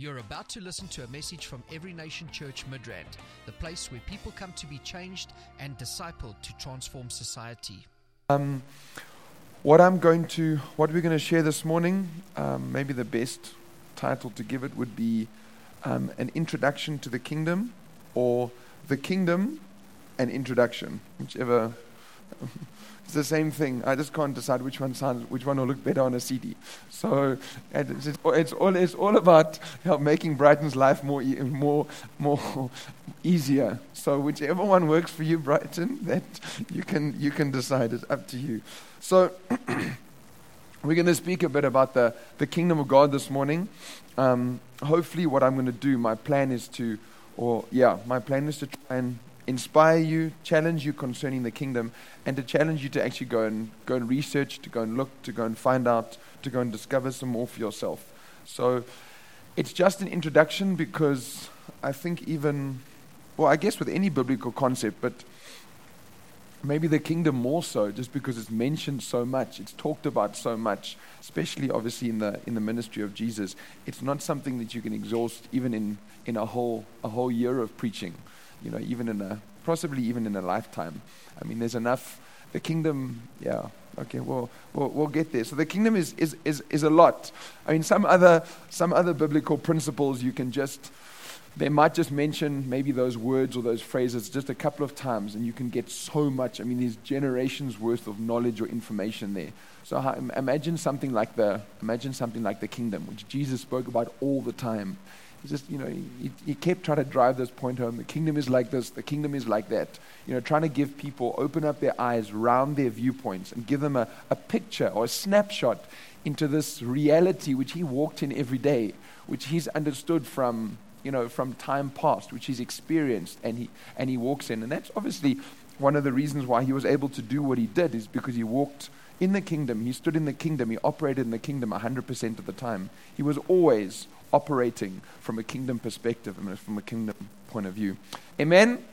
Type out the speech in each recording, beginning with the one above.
You're about to listen to a message from Every Nation Church Midrand, the place where people come to be changed and discipled to transform society. Um, what I'm going to, what we're going to share this morning, um, maybe the best title to give it would be um, an introduction to the kingdom, or the kingdom, an introduction, whichever. It's the same thing. I just can't decide which one sounds, which one will look better on a CD. So it's, it's, all, it's all about you know, making Brighton's life more, e- more, more easier. So whichever one works for you, Brighton, that you can, you can decide. It's up to you. So we're going to speak a bit about the, the kingdom of God this morning. Um, hopefully, what I'm going to do, my plan is to, or yeah, my plan is to try and inspire you, challenge you concerning the kingdom, and to challenge you to actually go and go and research, to go and look, to go and find out, to go and discover some more for yourself. So it's just an introduction because I think even well, I guess with any biblical concept, but maybe the kingdom more so, just because it's mentioned so much, it's talked about so much, especially obviously in the in the ministry of Jesus. It's not something that you can exhaust even in, in a whole a whole year of preaching you know, even in a, possibly even in a lifetime. I mean, there's enough. The kingdom, yeah, okay, well, we'll, we'll get there. So the kingdom is, is, is, is a lot. I mean, some other, some other biblical principles you can just, they might just mention maybe those words or those phrases just a couple of times, and you can get so much. I mean, there's generations worth of knowledge or information there. So imagine something like the imagine something like the kingdom, which Jesus spoke about all the time. Just, you know, he, he kept trying to drive this point home. The kingdom is like this, the kingdom is like that. You know, trying to give people, open up their eyes, round their viewpoints, and give them a, a picture or a snapshot into this reality which he walked in every day, which he's understood from, you know, from time past, which he's experienced and he, and he walks in. And that's obviously one of the reasons why he was able to do what he did, is because he walked in the kingdom. He stood in the kingdom. He operated in the kingdom 100% of the time. He was always operating from a kingdom perspective and from a kingdom point of view. Amen?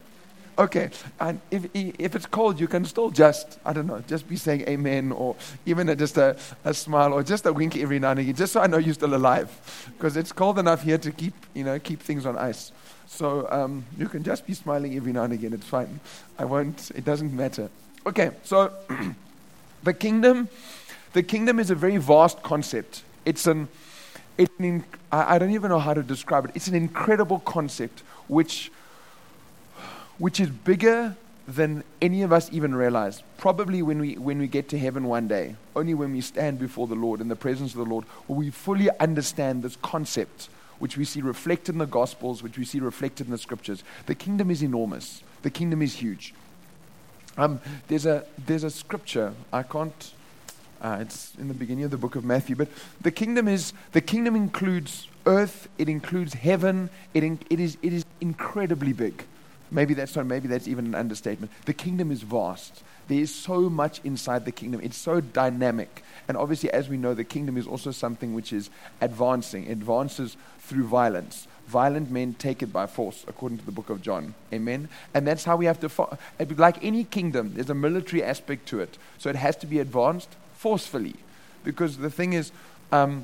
Okay, and if, if it's cold, you can still just, I don't know, just be saying amen or even a, just a, a smile or just a wink every now and again, just so I know you're still alive. Because it's cold enough here to keep, you know, keep things on ice. So um, you can just be smiling every now and again. It's fine. I won't, it doesn't matter. Okay, so the kingdom, the kingdom is a very vast concept. It's an, an, I don't even know how to describe it. It's an incredible concept which, which is bigger than any of us even realize. Probably when we, when we get to heaven one day, only when we stand before the Lord in the presence of the Lord, will we fully understand this concept, which we see reflected in the Gospels, which we see reflected in the Scriptures. The kingdom is enormous, the kingdom is huge. Um, there's, a, there's a scripture, I can't uh, it's in the beginning of the book of Matthew. But the kingdom is the kingdom includes earth. It includes heaven. It, in, it is it is incredibly big. Maybe that's not. Maybe that's even an understatement. The kingdom is vast. There is so much inside the kingdom. It's so dynamic. And obviously, as we know, the kingdom is also something which is advancing. It advances through violence. Violent men take it by force, according to the book of John. Amen. And that's how we have to. Fo- like any kingdom, there's a military aspect to it. So it has to be advanced forcefully. Because the thing is, um,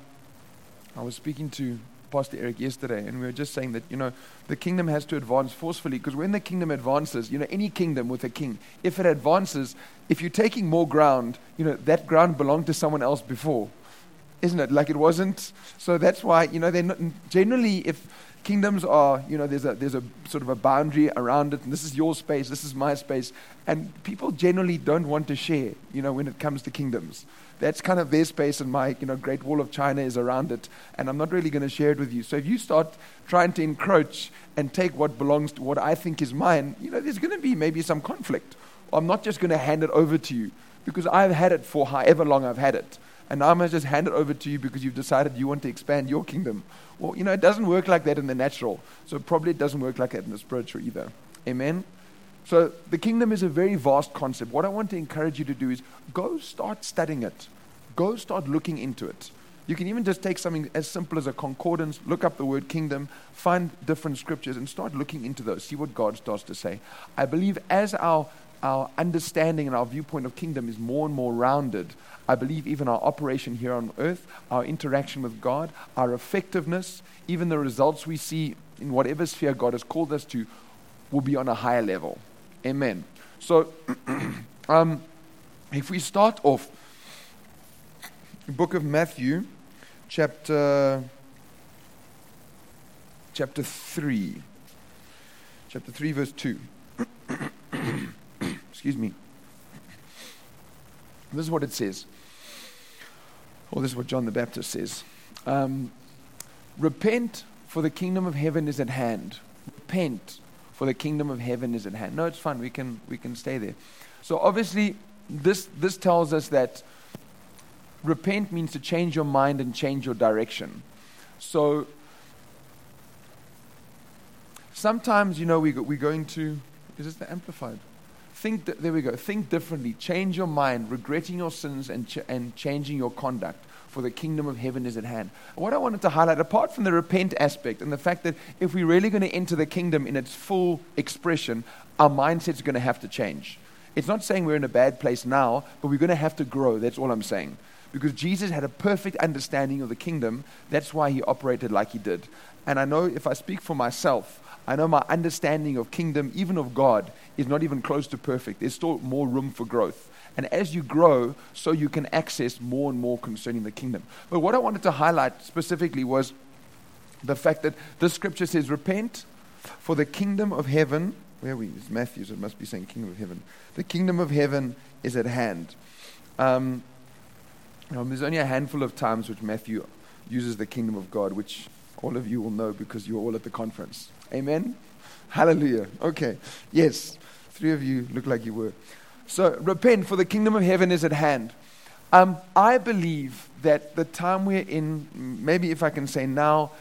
I was speaking to Pastor Eric yesterday, and we were just saying that, you know, the kingdom has to advance forcefully because when the kingdom advances, you know, any kingdom with a king, if it advances, if you're taking more ground, you know, that ground belonged to someone else before, isn't it? Like it wasn't. So that's why, you know, they're not, generally, if kingdoms are, you know, there's a, there's a sort of a boundary around it, and this is your space, this is my space, and people generally don't want to share, you know, when it comes to kingdoms. That's kind of their space, and my, you know, Great Wall of China is around it, and I'm not really going to share it with you. So if you start trying to encroach and take what belongs to what I think is mine, you know, there's going to be maybe some conflict. I'm not just going to hand it over to you because I've had it for however long I've had it. And now I'm going to just hand it over to you because you've decided you want to expand your kingdom. Well, you know, it doesn't work like that in the natural. So probably it doesn't work like that in the spiritual either. Amen? So the kingdom is a very vast concept. What I want to encourage you to do is go start studying it. Go start looking into it. You can even just take something as simple as a concordance, look up the word kingdom, find different scriptures, and start looking into those. See what God starts to say. I believe as our our understanding and our viewpoint of kingdom is more and more rounded, I believe even our operation here on earth, our interaction with God, our effectiveness, even the results we see in whatever sphere God has called us to, will be on a higher level. Amen. So, um, if we start off, book of Matthew, chapter chapter 3. Chapter 3, verse 2. Excuse me. This is what it says. Or this is what John the Baptist says. Um, Repent, for the kingdom of heaven is at hand. Repent, for the kingdom of heaven is at hand. No, it's fine. We can, we can stay there. So obviously, this, this tells us that repent means to change your mind and change your direction. So sometimes, you know, we go, we're going to, is this the amplified? Think, there we go. Think differently. Change your mind, regretting your sins and, ch- and changing your conduct, for the kingdom of heaven is at hand. What I wanted to highlight, apart from the repent aspect and the fact that if we're really going to enter the kingdom in its full expression, our mindset's going to have to change. It's not saying we're in a bad place now, but we're going to have to grow. That's all I'm saying. Because Jesus had a perfect understanding of the kingdom. That's why he operated like he did. And I know if I speak for myself, I know my understanding of kingdom, even of God, is not even close to perfect. There's still more room for growth. And as you grow, so you can access more and more concerning the kingdom. But what I wanted to highlight specifically was the fact that this scripture says, Repent, for the kingdom of heaven, where are we? It's Matthew, so it must be saying kingdom of heaven. The kingdom of heaven is at hand. Um, there's only a handful of times which Matthew uses the kingdom of God, which all of you will know because you're all at the conference. Amen? Hallelujah. Okay. Yes. Three of you look like you were. So repent, for the kingdom of heaven is at hand. Um, I believe that the time we're in, maybe if I can say now,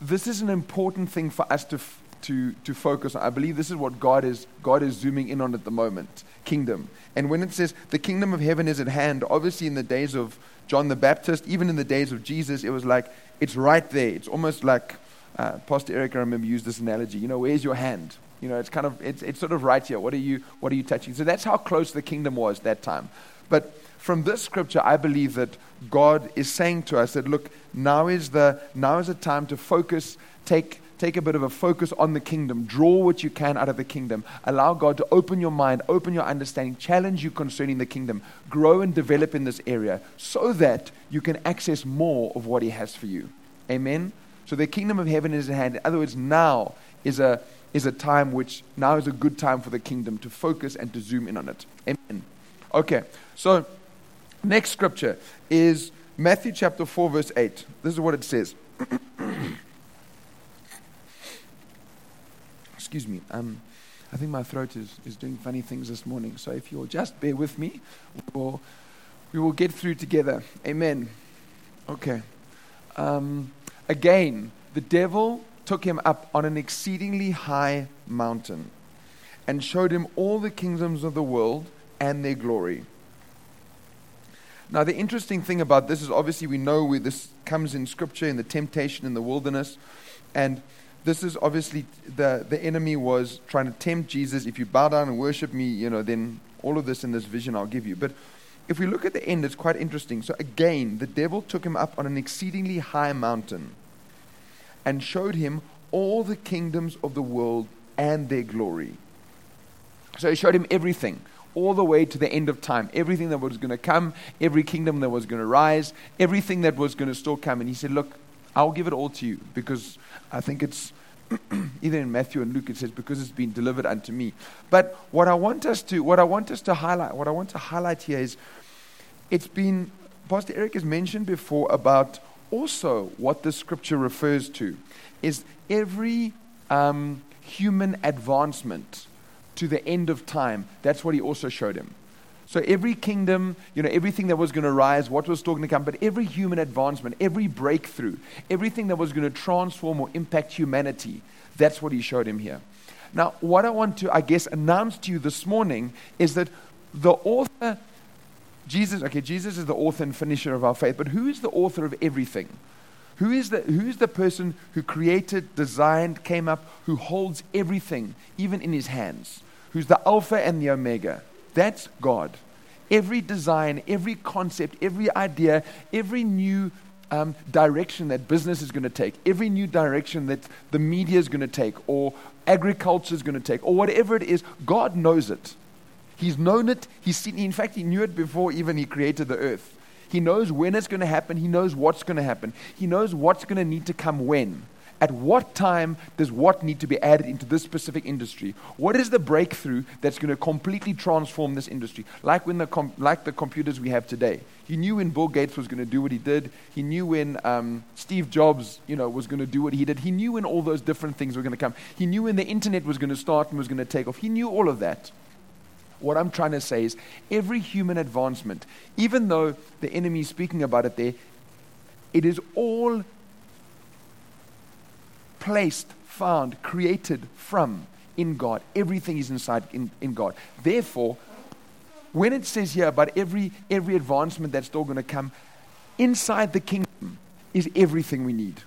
this is an important thing for us to, to, to focus on. I believe this is what God is, God is zooming in on at the moment kingdom. And when it says the kingdom of heaven is at hand, obviously in the days of John the Baptist, even in the days of Jesus, it was like it's right there. It's almost like uh, Pastor Eric, I remember, used this analogy. You know, where's your hand? You know, it's kind of, it's, it's sort of right here. What are, you, what are you touching? So that's how close the kingdom was that time. But from this scripture, I believe that God is saying to us that, look, now is the, now is the time to focus, take, take a bit of a focus on the kingdom. Draw what you can out of the kingdom. Allow God to open your mind, open your understanding, challenge you concerning the kingdom. Grow and develop in this area so that you can access more of what He has for you. Amen? So the kingdom of heaven is at hand. In other words, now is a, is a time which, now is a good time for the kingdom to focus and to zoom in on it. Amen. Okay, so next scripture is Matthew chapter 4, verse 8. This is what it says. Excuse me. Um, I think my throat is, is doing funny things this morning. So if you'll just bear with me, we will, we will get through together. Amen. Okay. Um, again, the devil took him up on an exceedingly high mountain and showed him all the kingdoms of the world and their glory. Now, the interesting thing about this is obviously we know where this comes in Scripture, in the temptation in the wilderness. And this is obviously the, the enemy was trying to tempt Jesus. If you bow down and worship me, you know, then all of this in this vision I'll give you. But if we look at the end, it's quite interesting. So again, the devil took him up on an exceedingly high mountain and showed him all the kingdoms of the world and their glory. So he showed him everything, all the way to the end of time. Everything that was going to come, every kingdom that was going to rise, everything that was going to still come. And he said, Look, I'll give it all to you because I think it's either in Matthew and Luke it says because it's been delivered unto me. But what I want us to what I want us to highlight what I want to highlight here is it's been Pastor Eric has mentioned before about also what the scripture refers to is every um, human advancement to the end of time. That's what he also showed him. So every kingdom, you know, everything that was going to rise, what was still going to come, but every human advancement, every breakthrough, everything that was going to transform or impact humanity, that's what he showed him here. Now, what I want to, I guess, announce to you this morning is that the author, Jesus, okay, Jesus is the author and finisher of our faith, but who is the author of everything? Who is, the, who is the person who created, designed, came up, who holds everything, even in his hands? who's the Alpha and the Omega. That's God. Every design, every concept, every idea, every new um, direction that business is going to take, every new direction that the media is going to take, or agriculture is going to take, or whatever it is, God knows it. He's known it. He's seen. In fact, he knew it before even he created the earth. He knows when it's going to happen. He knows what's going to happen. He knows what's going to need to come when. At what time does what need to be added into this specific industry? What is the breakthrough that's going to completely transform this industry? Like, when the com- like the computers we have today. He knew when Bill Gates was going to do what he did. He knew when um, Steve Jobs you know, was going to do what he did. He knew when all those different things were going to come. He knew when the internet was going to start and was going to take off. He knew all of that. What I'm trying to say is every human advancement, even though the enemy is speaking about it there, it is all placed, found, created from in God. Everything is inside in, in God. Therefore, when it says here about every every advancement that's still going to come, inside the kingdom is everything we need.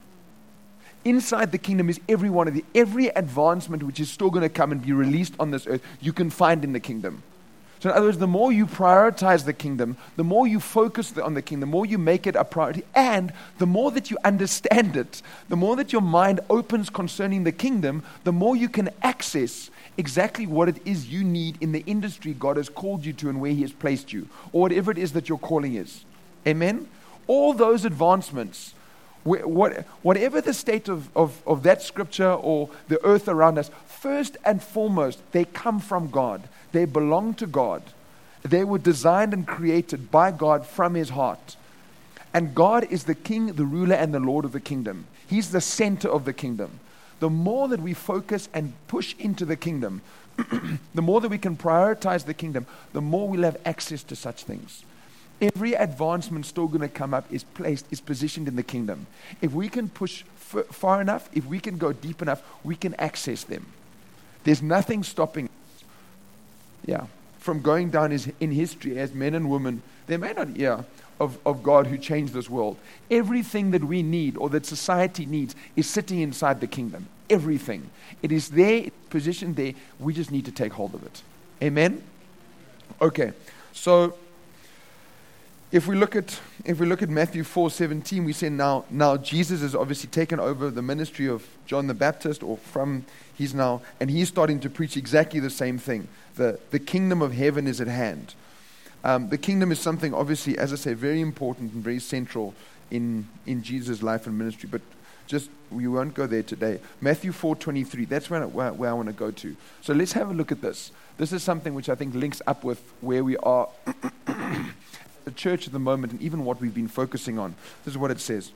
Inside the kingdom is every one of the every advancement which is still going to come and be released on this earth, you can find in the kingdom. So, in other words, the more you prioritize the kingdom, the more you focus on the kingdom, the more you make it a priority, and the more that you understand it, the more that your mind opens concerning the kingdom, the more you can access exactly what it is you need in the industry God has called you to and where He has placed you, or whatever it is that your calling is. Amen? All those advancements whatever the state of, of, of that scripture or the earth around us, first and foremost, they come from God. They belong to God. They were designed and created by God from His heart. And God is the King, the ruler, and the Lord of the kingdom. He's the center of the kingdom. The more that we focus and push into the kingdom, the more that we can prioritize the kingdom, the more we'll have access to such things. Every advancement still going to come up is placed, is positioned in the kingdom. If we can push f- far enough, if we can go deep enough, we can access them. There's nothing stopping. Yeah. From going down in history as men and women, they may not, yeah, of, of God who changed this world. Everything that we need or that society needs is sitting inside the kingdom. Everything. It is there, positioned there. We just need to take hold of it. Amen? Okay. So if we look at if we look at Matthew 4:17, we say now now Jesus has obviously taken over the ministry of John the Baptist, or from he's now and he's starting to preach exactly the same thing. The the kingdom of heaven is at hand. Um, the kingdom is something obviously, as I say, very important and very central in in Jesus' life and ministry. But just we won't go there today. Matthew 4:23. That's where, where, where I want to go to. So let's have a look at this. This is something which I think links up with where we are the church at the moment and even what we've been focusing on. This is what it says.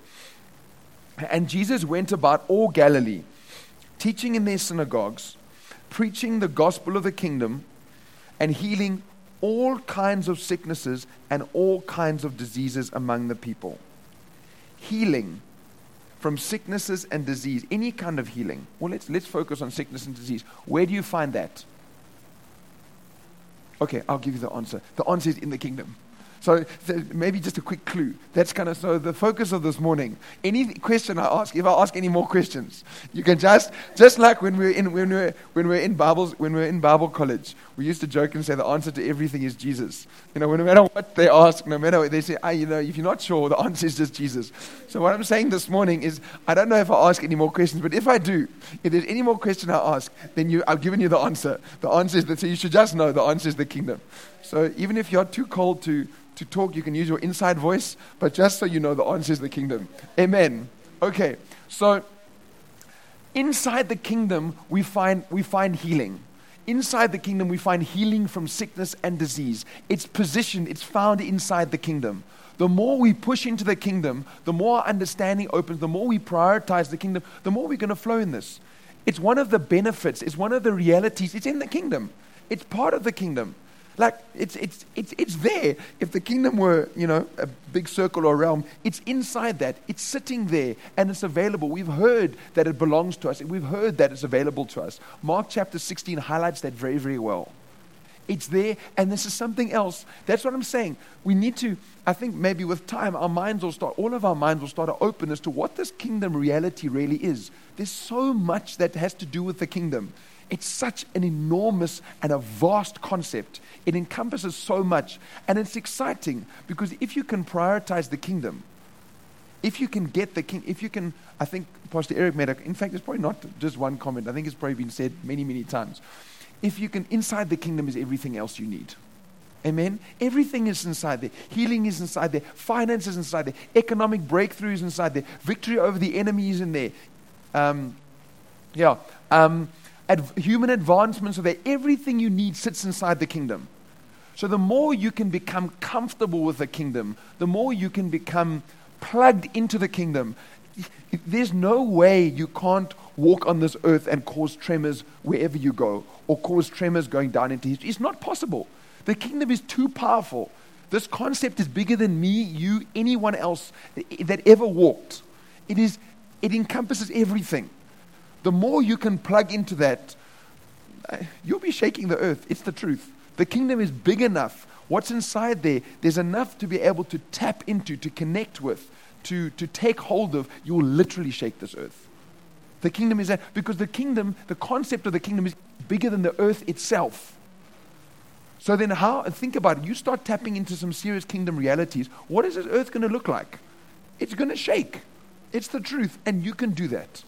And Jesus went about all Galilee, teaching in their synagogues, preaching the gospel of the kingdom, and healing all kinds of sicknesses and all kinds of diseases among the people. Healing from sicknesses and disease, any kind of healing. Well, let's, let's focus on sickness and disease. Where do you find that? Okay, I'll give you the answer. The answer is in the kingdom. So, so, maybe just a quick clue. That's kind of so the focus of this morning. Any question I ask, if I ask any more questions, you can just just like when we are in when we are when we are in Bibles when we are in Bible college, we used to joke and say the answer to everything is Jesus. You know, no matter what they ask, no matter what they say, ah, you know, if you're not sure, the answer is just Jesus. So what I'm saying this morning is, I don't know if I ask any more questions, but if I do, if there's any more question I ask, then you, I've given you the answer. The answer is that so you should just know the answer is the kingdom. So even if you're too cold to to talk, you can use your inside voice, but just so you know, the answer is the kingdom. Amen. Okay, so inside the kingdom, we find, we find healing. Inside the kingdom, we find healing from sickness and disease. It's positioned, it's found inside the kingdom. The more we push into the kingdom, the more understanding opens, the more we prioritize the kingdom, the more we're going to flow in this. It's one of the benefits, it's one of the realities. It's in the kingdom, it's part of the kingdom. Like, it's, it's, it's, it's there. If the kingdom were, you know, a big circle or realm, it's inside that. It's sitting there and it's available. We've heard that it belongs to us. We've heard that it's available to us. Mark chapter 16 highlights that very, very well. It's there, and this is something else. That's what I'm saying. We need to, I think maybe with time, our minds will start, all of our minds will start to open as to what this kingdom reality really is. There's so much that has to do with the kingdom It's such an enormous and a vast concept. It encompasses so much. And it's exciting because if you can prioritize the kingdom, if you can get the king, if you can, I think Pastor Eric made a, in fact, it's probably not just one comment. I think it's probably been said many, many times. If you can, inside the kingdom is everything else you need. Amen. Everything is inside there. Healing is inside there. Finance is inside there. Economic breakthrough is inside there. Victory over the enemy is in there. Um, yeah. Um, ad- human advancements are there. Everything you need sits inside the kingdom. So the more you can become comfortable with the kingdom, the more you can become plugged into the kingdom. There's no way you can't walk on this earth and cause tremors wherever you go or cause tremors going down into history. It's not possible. The kingdom is too powerful. This concept is bigger than me, you, anyone else that ever walked. It, is, it encompasses everything. The more you can plug into that, you'll be shaking the earth. It's the truth. The kingdom is big enough. What's inside there, there's enough to be able to tap into, to connect with, to, to take hold of. You will literally shake this earth. The kingdom is that, because the kingdom, the concept of the kingdom is bigger than the earth itself. So then, how, think about it. You start tapping into some serious kingdom realities. What is this earth going to look like? It's going to shake. It's the truth, and you can do that.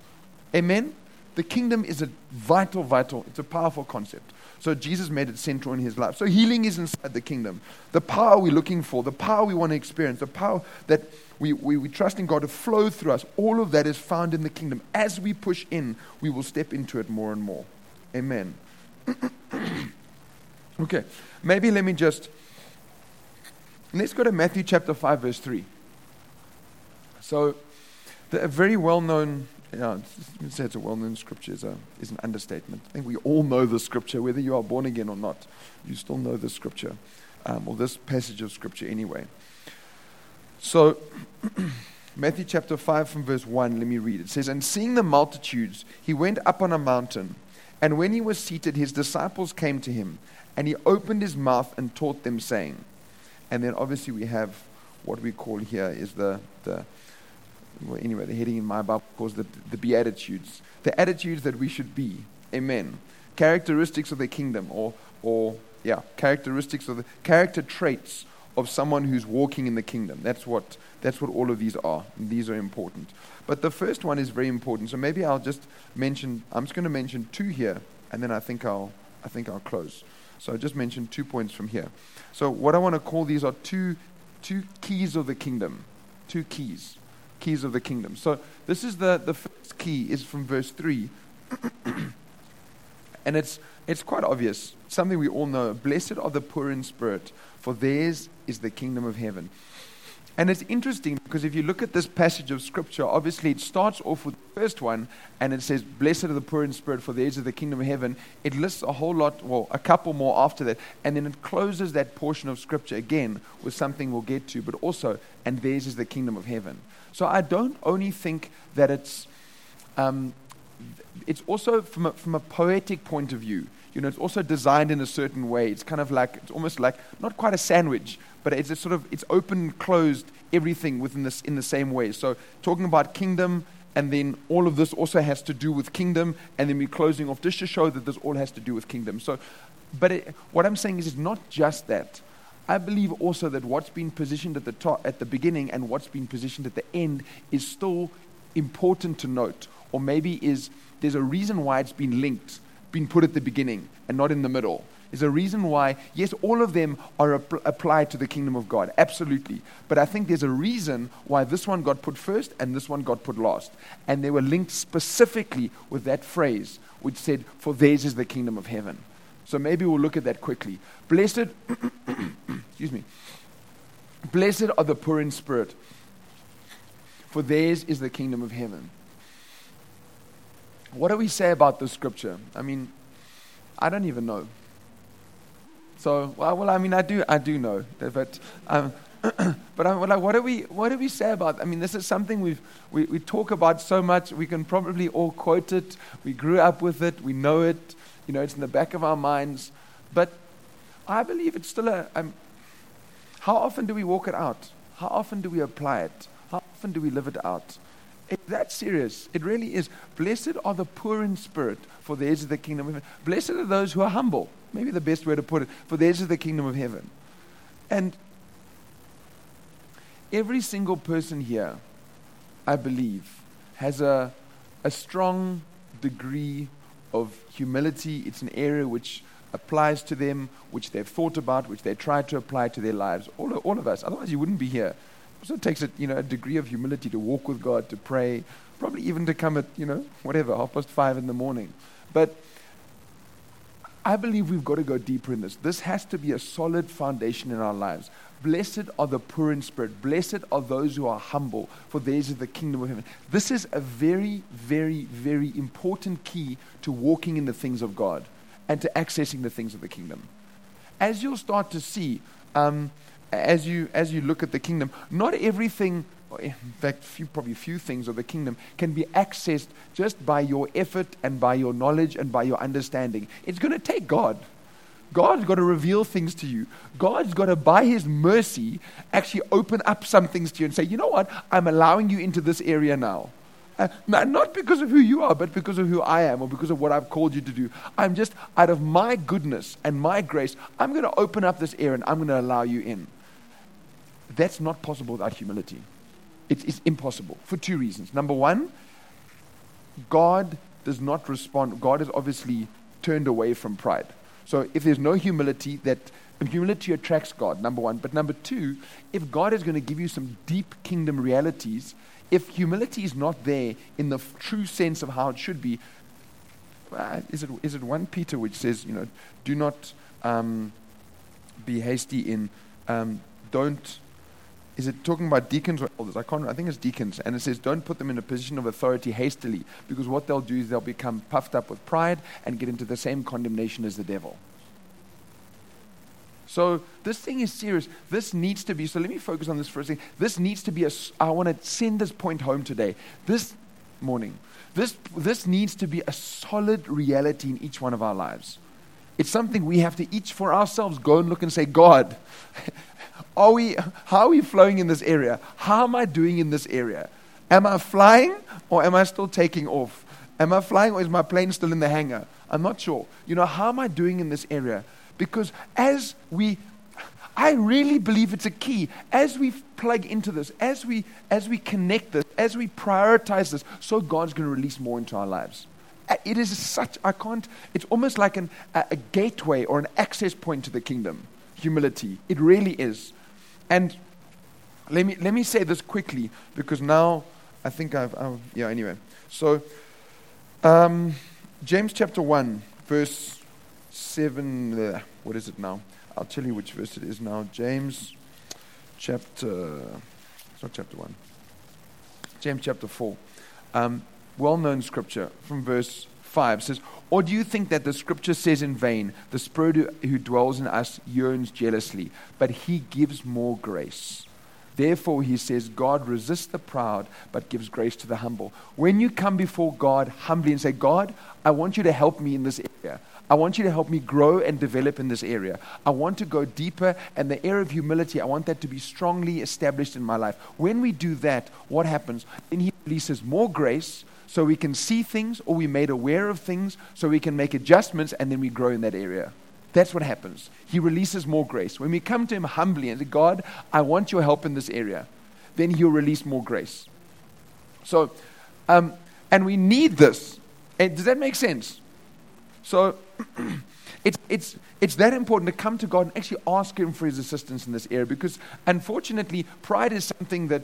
Amen? The kingdom is a vital, vital, it's a powerful concept. So Jesus made it central in his life. So healing is inside the kingdom. The power we're looking for, the power we want to experience, the power that we, we, we trust in God to flow through us, all of that is found in the kingdom. As we push in, we will step into it more and more. Amen. okay, maybe let me just. Let's go to Matthew chapter 5, verse 3. So, the, a very well known yeah, it's, say it's a well-known scripture is, a, is an understatement. I think we all know the scripture, whether you are born again or not. You still know the scripture, um, or this passage of scripture anyway. So, Matthew chapter 5 from verse 1, let me read. It says, And seeing the multitudes, he went up on a mountain. And when he was seated, his disciples came to him. And he opened his mouth and taught them, saying, And then obviously we have what we call here is the, the well, anyway, the heading in my Bible calls the, the Beatitudes. The attitudes that we should be. Amen. Characteristics of the kingdom, or, or yeah, characteristics of the character traits of someone who's walking in the kingdom. That's what, that's what all of these are. these are important. But the first one is very important. So maybe I'll just mention, I'm just going to mention two here, and then I think I'll, I think I'll close. So I just mentioned two points from here. So what I want to call these are two, two keys of the kingdom. Two keys keys of the kingdom. So this is the, the first key is from verse 3. and it's, it's quite obvious, something we all know. Blessed are the poor in spirit, for theirs is the kingdom of heaven. And it's interesting because if you look at this passage of scripture, obviously it starts off with the first one and it says, Blessed are the poor in spirit, for theirs is the kingdom of heaven. It lists a whole lot, well, a couple more after that. And then it closes that portion of scripture again with something we'll get to, but also, and theirs is the kingdom of heaven. So I don't only think that it's, um, it's also from a, from a poetic point of view. You know, it's also designed in a certain way. It's kind of like, it's almost like, not quite a sandwich, but it's sort of, it's open, closed, everything within this, in the same way. So talking about kingdom, and then all of this also has to do with kingdom, and then we're closing off just to show that this all has to do with kingdom. So, but it, what I'm saying is, it's not just that. I believe also that what's been positioned at the top, at the beginning, and what's been positioned at the end is still important to note, or maybe is there's a reason why it's been linked, been put at the beginning, and not in the middle. There's a reason why, yes, all of them are ap- applied to the kingdom of God, absolutely. But I think there's a reason why this one got put first and this one got put last. And they were linked specifically with that phrase, which said, For theirs is the kingdom of heaven. So maybe we'll look at that quickly. Blessed, excuse me, blessed are the poor in spirit, for theirs is the kingdom of heaven. What do we say about this scripture? I mean, I don't even know. So, well, well I mean, I do, I do know, but, um, but I'm like, what do we, what do we say about? I mean, this is something we've, we, we talk about so much. We can probably all quote it. We grew up with it. We know it. You know, it's in the back of our minds. But I believe it's still a. Um, how often do we walk it out? How often do we apply it? How often do we live it out? It's that serious. It really is. Blessed are the poor in spirit, for theirs is the kingdom of heaven. Blessed are those who are humble. Maybe the best way to put it, for theirs is the kingdom of heaven. And every single person here, I believe, has a, a strong degree of humility. It's an area which applies to them, which they've thought about, which they try to apply to their lives. All, all of us. Otherwise, you wouldn't be here. So it takes a, you know, a degree of humility to walk with God, to pray, probably even to come at, you know, whatever, half past five in the morning. But I believe we've got to go deeper in this. This has to be a solid foundation in our lives. Blessed are the poor in spirit. Blessed are those who are humble, for theirs is the kingdom of heaven. This is a very, very, very important key to walking in the things of God and to accessing the things of the kingdom. As you'll start to see, um, as you as you look at the kingdom, not everything in fact, few, probably few things of the kingdom can be accessed just by your effort and by your knowledge and by your understanding. It's going to take God. God's got to reveal things to you. God's got to, by His mercy, actually open up some things to you and say, you know what? I'm allowing you into this area now. Uh, not because of who you are, but because of who I am or because of what I've called you to do. I'm just, out of my goodness and my grace, I'm going to open up this area and I'm going to allow you in. That's not possible without humility. It is impossible for two reasons. Number one, God does not respond. God is obviously turned away from pride. So if there's no humility, that humility attracts God, number one. But number two, if God is going to give you some deep kingdom realities, if humility is not there in the f- true sense of how it should be, uh, is, it, is it 1 Peter which says, you know, do not um, be hasty in, um, don't is it talking about deacons or elders? I can't. I think it's deacons, and it says, "Don't put them in a position of authority hastily, because what they'll do is they'll become puffed up with pride and get into the same condemnation as the devil." So this thing is serious. This needs to be. So let me focus on this for a second. This needs to be a. I want to send this point home today. This morning. This this needs to be a solid reality in each one of our lives. It's something we have to each for ourselves go and look and say, God, are we, how are we flowing in this area? How am I doing in this area? Am I flying or am I still taking off? Am I flying or is my plane still in the hangar? I'm not sure. You know, how am I doing in this area? Because as we, I really believe it's a key. As we plug into this, as we, as we connect this, as we prioritize this, so God's going to release more into our lives. Uh, it is such, I can't, it's almost like an, a, a gateway or an access point to the kingdom. Humility. It really is. And let me, let me say this quickly because now I think I've, I've yeah, anyway. So, um, James chapter 1, verse 7, uh, what is it now? I'll tell you which verse it is now. James chapter, it's not chapter 1, James chapter 4. Um, well known scripture from verse 5 says, Or do you think that the scripture says in vain, the Spirit who dwells in us yearns jealously, but he gives more grace? Therefore, he says, God resists the proud, but gives grace to the humble. When you come before God humbly and say, God, I want you to help me in this area. I want you to help me grow and develop in this area. I want to go deeper, and the area of humility, I want that to be strongly established in my life. When we do that, what happens? Then He releases more grace, so we can see things or we're made aware of things so we can make adjustments and then we grow in that area. That's what happens. He releases more grace. When we come to Him humbly and say, God, I want your help in this area, then He'll release more grace. So, um, and we need this. And does that make sense? So, it's, it's, it's that important to come to God and actually ask Him for His assistance in this area because, unfortunately, pride is something that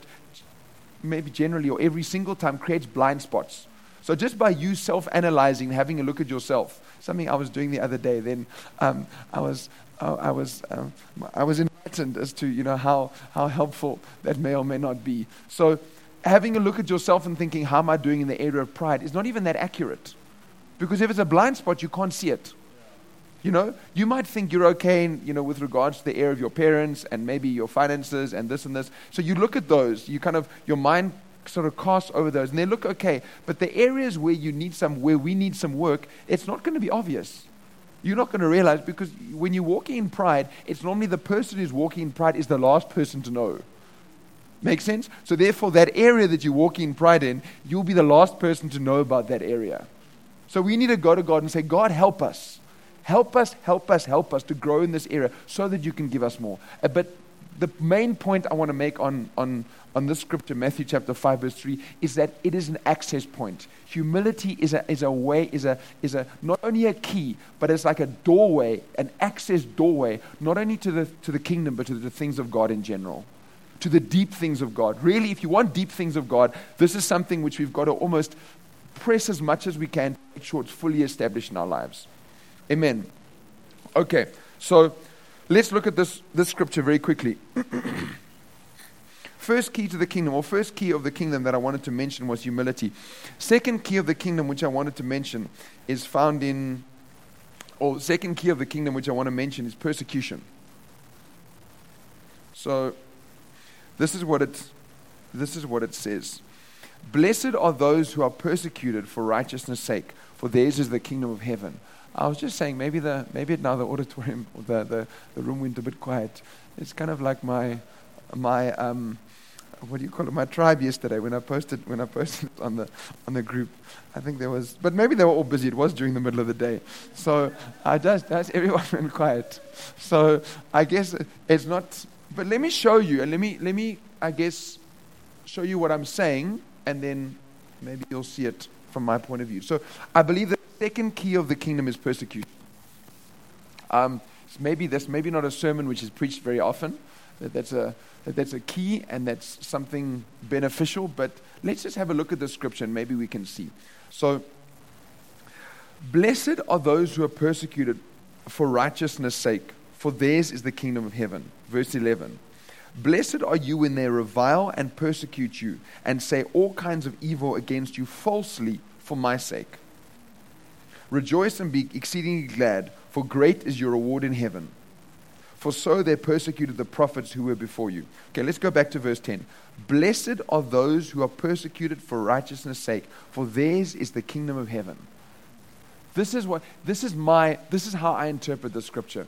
maybe generally or every single time creates blind spots. So just by you self-analyzing, having a look at yourself, something I was doing the other day, then um, I was uh, I was um, I was enlightened as to you know how how helpful that may or may not be. So having a look at yourself and thinking how am I doing in the area of pride is not even that accurate, because if it's a blind spot, you can't see it. You know, you might think you're okay, in, you know, with regards to the area of your parents and maybe your finances and this and this. So you look at those, you kind of, your mind sort of casts over those and they look okay. But the areas where you need some, where we need some work, it's not going to be obvious. You're not going to realize because when you're walking in pride, it's normally the person who's walking in pride is the last person to know. Make sense? So, therefore, that area that you walk in pride in, you'll be the last person to know about that area. So, we need to go to God and say, God, help us. Help us, help us, help us to grow in this area so that you can give us more. Uh, but the main point I want to make on, on, on this scripture, Matthew chapter 5, verse 3, is that it is an access point. Humility is a, is a way, is a, is a not only a key, but it's like a doorway, an access doorway, not only to the, to the kingdom, but to the things of God in general to the deep things of God. Really, if you want deep things of God, this is something which we've got to almost press as much as we can to make sure it's fully established in our lives. Amen. Okay, so let's look at this, this scripture very quickly. first key to the kingdom, or first key of the kingdom that I wanted to mention was humility. Second key of the kingdom, which I wanted to mention, is found in, or second key of the kingdom, which I want to mention, is persecution. So, this is what it, this is what it says. Blessed are those who are persecuted for righteousness' sake, for theirs is the kingdom of heaven. I was just saying, maybe the maybe now the auditorium, the, the, the room went a bit quiet. It's kind of like my my um, what do you call it? My tribe yesterday when I posted when I posted on the on the group. I think there was, but maybe they were all busy. It was during the middle of the day, so I just that's everyone went quiet. So I guess it's not. But let me show you, and let me let me I guess show you what I'm saying, and then maybe you'll see it from my point of view. So I believe the second key of the kingdom is persecution. Um, maybe that's maybe not a sermon which is preached very often. That that's a that that's a key and that's something beneficial. But let's just have a look at the scripture and maybe we can see. So, blessed are those who are persecuted for righteousness' sake, for theirs is the kingdom of heaven. Verse 11. Blessed are you when they revile and persecute you and say all kinds of evil against you falsely for my sake. Rejoice and be exceedingly glad, for great is your reward in heaven. For so they persecuted the prophets who were before you. Okay, let's go back to verse 10. Blessed are those who are persecuted for righteousness' sake, for theirs is the kingdom of heaven. This is what this is my this is how I interpret the scripture.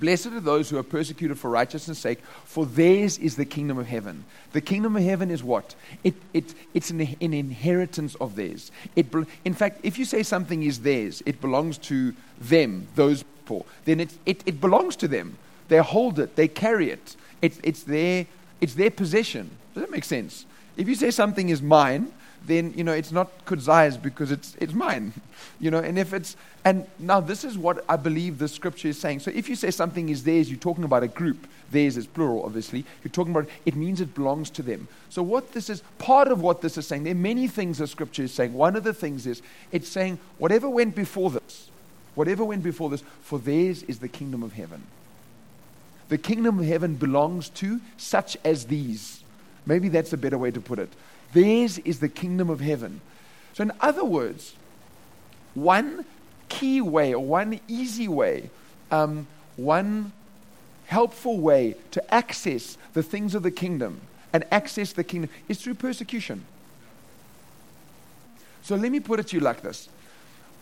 Blessed are those who are persecuted for righteousness' sake, for theirs is the kingdom of heaven. The kingdom of heaven is what? It, it, it's an, an inheritance of theirs. It, in fact, if you say something is theirs, it belongs to them, those people, then it, it, it belongs to them. They hold it, they carry it. it it's, their, it's their possession. Does that make sense? If you say something is mine, then you know it's not Kudzai's because it's it's mine. You know, and if it's and now this is what I believe the scripture is saying. So if you say something is theirs, you're talking about a group. Theirs is plural, obviously. You're talking about it means it belongs to them. So what this is part of what this is saying, there are many things the scripture is saying. One of the things is it's saying whatever went before this, whatever went before this, for theirs is the kingdom of heaven. The kingdom of heaven belongs to such as these. Maybe that's a better way to put it. Theirs is the kingdom of heaven. So, in other words, one key way or one easy way, um, one helpful way to access the things of the kingdom and access the kingdom is through persecution. So, let me put it to you like this.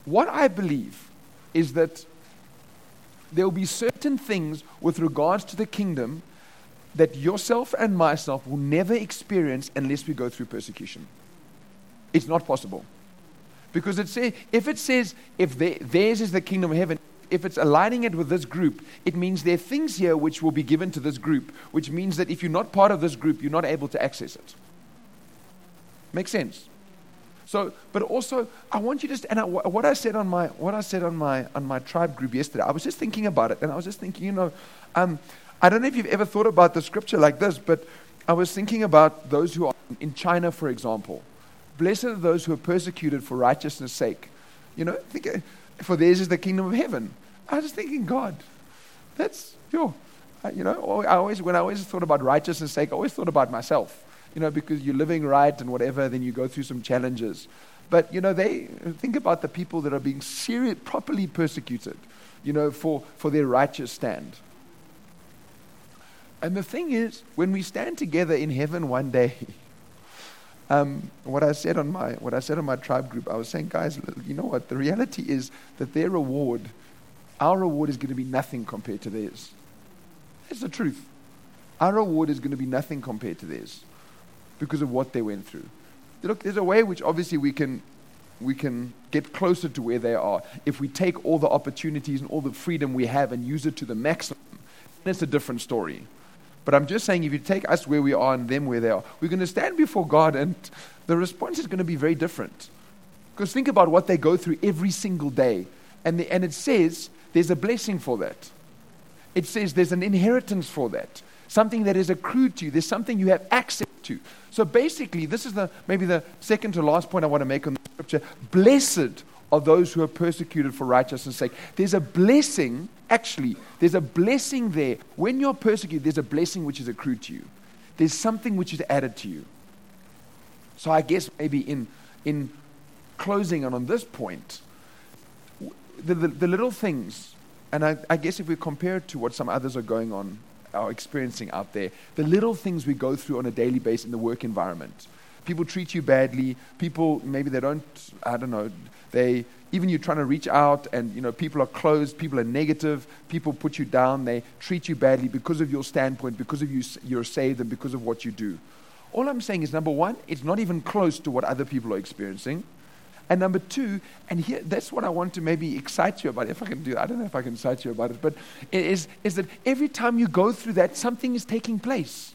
What I believe is that there will be certain things with regards to the kingdom that yourself and myself will never experience unless we go through persecution. It's not possible. Because it say, if it says, if they, theirs is the kingdom of heaven, if it's aligning it with this group, it means there are things here which will be given to this group, which means that if you're not part of this group, you're not able to access it. Makes sense? So, but also, I want you to, and I, what I said on my, what I said on my, on my tribe group yesterday, I was just thinking about it, and I was just thinking, you know, um, I don't know if you've ever thought about the scripture like this, but I was thinking about those who are in China, for example. Blessed are those who are persecuted for righteousness' sake. You know, think, uh, for theirs is the kingdom of heaven. I was thinking, God, that's, yo, you know, I always, when I always thought about righteousness' sake, I always thought about myself. You know, because you're living right and whatever, then you go through some challenges. But, you know, they think about the people that are being serious, properly persecuted, you know, for, for their righteous stand. And the thing is, when we stand together in heaven one day, um, what I said on my what I said on my tribe group, I was saying, guys, you know what? The reality is that their reward, our reward, is going to be nothing compared to theirs. That's the truth. our reward is going to be nothing compared to theirs because of what they went through. Look, there's a way which obviously we can we can get closer to where they are if we take all the opportunities and all the freedom we have and use it to the maximum. That's a different story. But I'm just saying, if you take us where we are and them where they are, we're going to stand before God, and the response is going to be very different. Because think about what they go through every single day. And, the, and it says there's a blessing for that. It says there's an inheritance for that. Something that is accrued to you. There's something you have access to. So basically, this is the maybe the second to last point I want to make on the scripture. Blessed are those who are persecuted for righteousness' sake. There's a blessing, actually, there's a blessing there. When you're persecuted, there's a blessing which is accrued to you. There's something which is added to you. So I guess maybe in in closing and on this point, the, the, the little things, and I, I guess if we compare it to what some others are going on, are experiencing out there, the little things we go through on a daily basis in the work environment. People treat you badly. People, maybe they don't, I don't know, they, even you're trying to reach out and, you know, people are closed, people are negative, people put you down, they treat you badly because of your standpoint, because of you, you're saved and because of what you do. All I'm saying is, number one, it's not even close to what other people are experiencing. And number two, and here, that's what I want to maybe excite you about. If I can do, I don't know if I can excite you about it, but is, is that every time you go through that, something is taking place.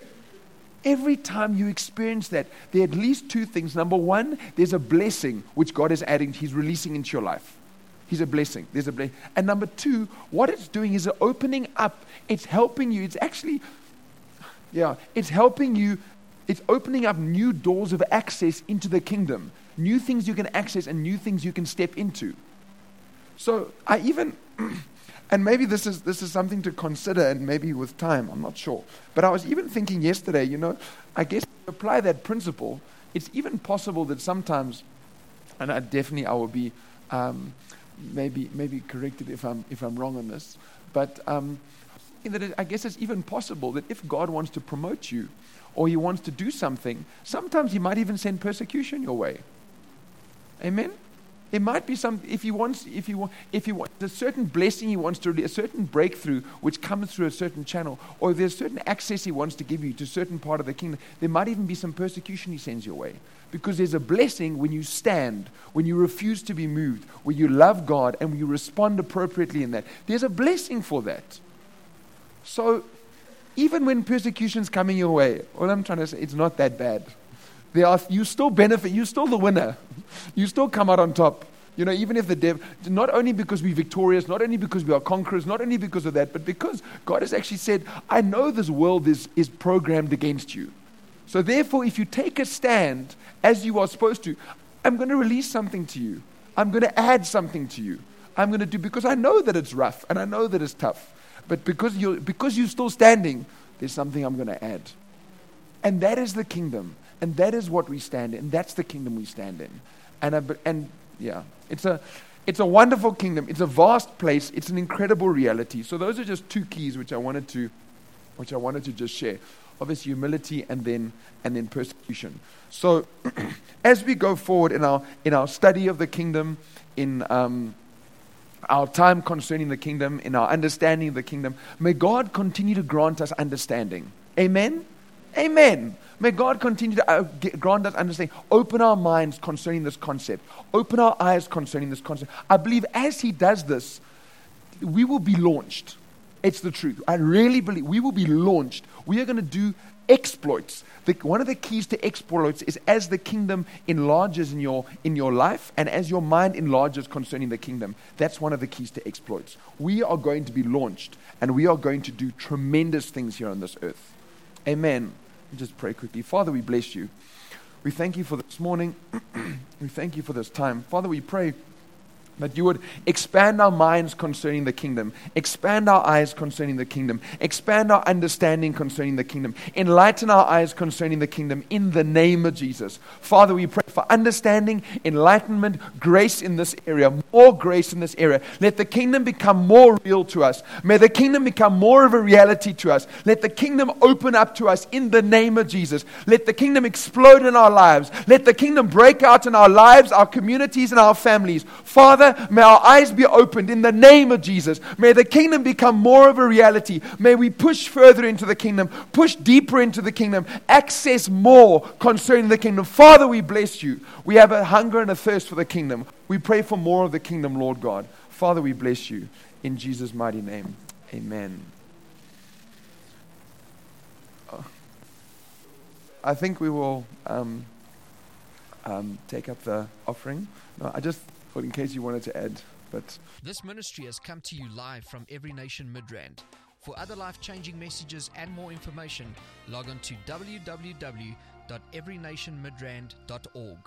Every time you experience that, there are at least two things. Number one, there's a blessing which God is adding, He's releasing into your life. He's a blessing. There's a blessing. And number two, what it's doing is opening up. It's helping you. It's actually, yeah, it's helping you. It's opening up new doors of access into the kingdom new things you can access and new things you can step into. So I even, and maybe this is, this is something to consider, and maybe with time, I'm not sure. But I was even thinking yesterday, you know, I guess apply that principle. It's even possible that sometimes, and I definitely I will be um, maybe maybe corrected if I'm if I'm wrong on this, but um, that it, I guess it's even possible that if God wants to promote you, or He wants to do something, sometimes He might even send persecution your way. Amen? It might be some, if he wants, if he, want, if he wants a certain blessing he wants to, a certain breakthrough which comes through a certain channel, or if there's certain access he wants to give you to a certain part of the kingdom, there might even be some persecution he sends your way. Because there's a blessing when you stand, when you refuse to be moved, when you love God and when you respond appropriately in that. There's a blessing for that. So, even when persecution's coming your way, all I'm trying to say, it's not that bad. There are, you still benefit, you're still the winner. You still come out on top. You know, even if the devil, not only because we're victorious, not only because we are conquerors, not only because of that, but because God has actually said, I know this world is, is programmed against you. So therefore, if you take a stand as you are supposed to, I'm going to release something to you. I'm going to add something to you. I'm going to do, because I know that it's rough and I know that it's tough. But because you're, because you're still standing, there's something I'm going to add. And that is the kingdom. And that is what we stand in. That's the kingdom we stand in. And, and yeah, it's a, it's a wonderful kingdom. It's a vast place. It's an incredible reality. So those are just two keys which I wanted to, which I wanted to just share. Obviously, humility and then and then persecution. So, as we go forward in our in our study of the kingdom, in um, our time concerning the kingdom, in our understanding of the kingdom, may God continue to grant us understanding. Amen. Amen. May God continue to uh, grant us understanding. Open our minds concerning this concept. Open our eyes concerning this concept. I believe as He does this, we will be launched. It's the truth. I really believe we will be launched. We are going to do exploits. The, one of the keys to exploits is as the kingdom enlarges in your, in your life and as your mind enlarges concerning the kingdom. That's one of the keys to exploits. We are going to be launched and we are going to do tremendous things here on this earth. Amen just pray quickly. Father, we bless you. We thank you for this morning. we thank you for this time. Father, we pray that you would expand our minds concerning the kingdom, expand our eyes concerning the kingdom, expand our understanding concerning the kingdom, enlighten our eyes concerning the kingdom in the name of Jesus. Father, we pray for understanding, enlightenment, grace in this area, more grace in this area. Let the kingdom become more real to us. May the kingdom become more of a reality to us. Let the kingdom open up to us in the name of Jesus. Let the kingdom explode in our lives. Let the kingdom break out in our lives, our communities, and our families. Father, Father, may our eyes be opened in the name of Jesus. May the kingdom become more of a reality. May we push further into the kingdom, push deeper into the kingdom, access more concerning the kingdom. Father, we bless you. We have a hunger and a thirst for the kingdom. We pray for more of the kingdom, Lord God. Father, we bless you. In Jesus' mighty name, amen. I think we will um, um, take up the offering. No, I just thought in case you wanted to add, but This ministry has come to you live from Every Nation Midrand. For other life changing messages and more information, log on to www.everynationmidrand.org.